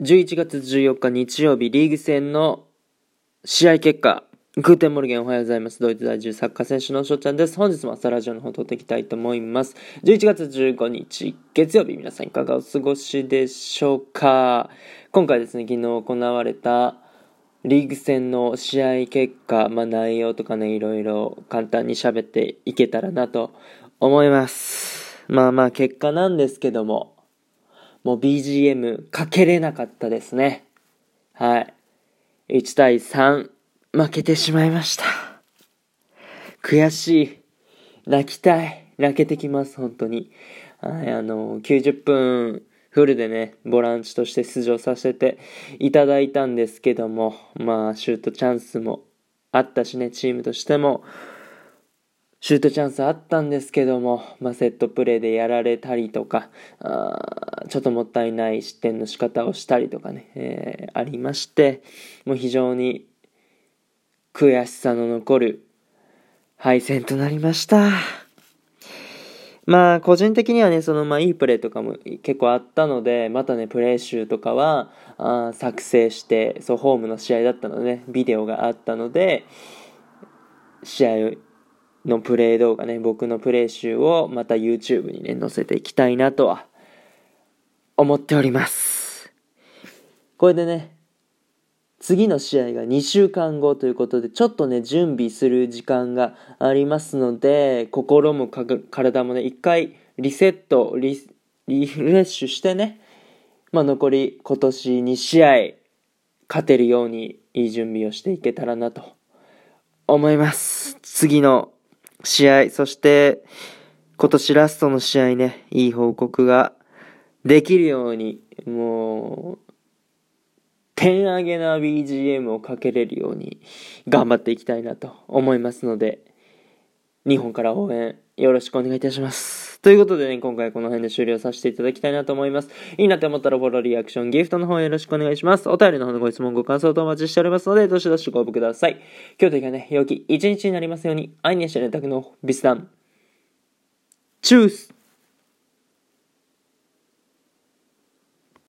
11月14日日曜日リーグ戦の試合結果、 Guten Morgen おはようございます。ドイツ在住サッカー選手のしょっちゃんです。本日も朝ラジオの方撮っていきたいと思います。11月15日月曜日、皆さんいかがお過ごしでしょうか今回ですね、昨日行われたリーグ戦の試合結果、まあ内容とかね、いろいろ簡単に喋っていけたらなと思います。まあまあ結果なんですけども、もう BGM かけれなかったですね。はい。1対3、負けてしまいました。悔しい。泣きたい。泣けてきます、本当に。はい、あの、90分フルでね、ボランチとして出場させていただいたんですけども、まあ、シュートチャンスもあったしね、チームとしても、シュートチャンスあったんですけども、まあ、セットプレーでやられたりとか、あちょっともったいない失点の仕方をしたりとかね、えー、ありまして、もう非常に悔しさの残る敗戦となりました。まあ、個人的にはね、その、まあ、いいプレーとかも結構あったので、またね、プレー集とかは、あ作成して、そう、ホームの試合だったので、ビデオがあったので、試合をのプレイ動画ね、僕のプレイ集をまた YouTube にね、載せていきたいなとは思っております。これでね、次の試合が2週間後ということで、ちょっとね、準備する時間がありますので、心も体もね、一回リセット、リリフレッシュしてね、まあ、残り今年2試合勝てるようにいい準備をしていけたらなと思います。次の試合、そして今年ラストの試合ね、いい報告ができるように、もう、点上げな BGM をかけれるように頑張っていきたいなと思いますので、日本から応援よろしくお願いいたします。ということでね、今回この辺で終了させていただきたいなと思います。いいなって思ったらフォロー、リアクション、ギフトの方よろしくお願いします。お便りの方のご質問、ご感想とお待ちしておりますので、どしどしご応募ください。今日というかね、陽気一日になりますように、愛にして連絡のビスダン。チュース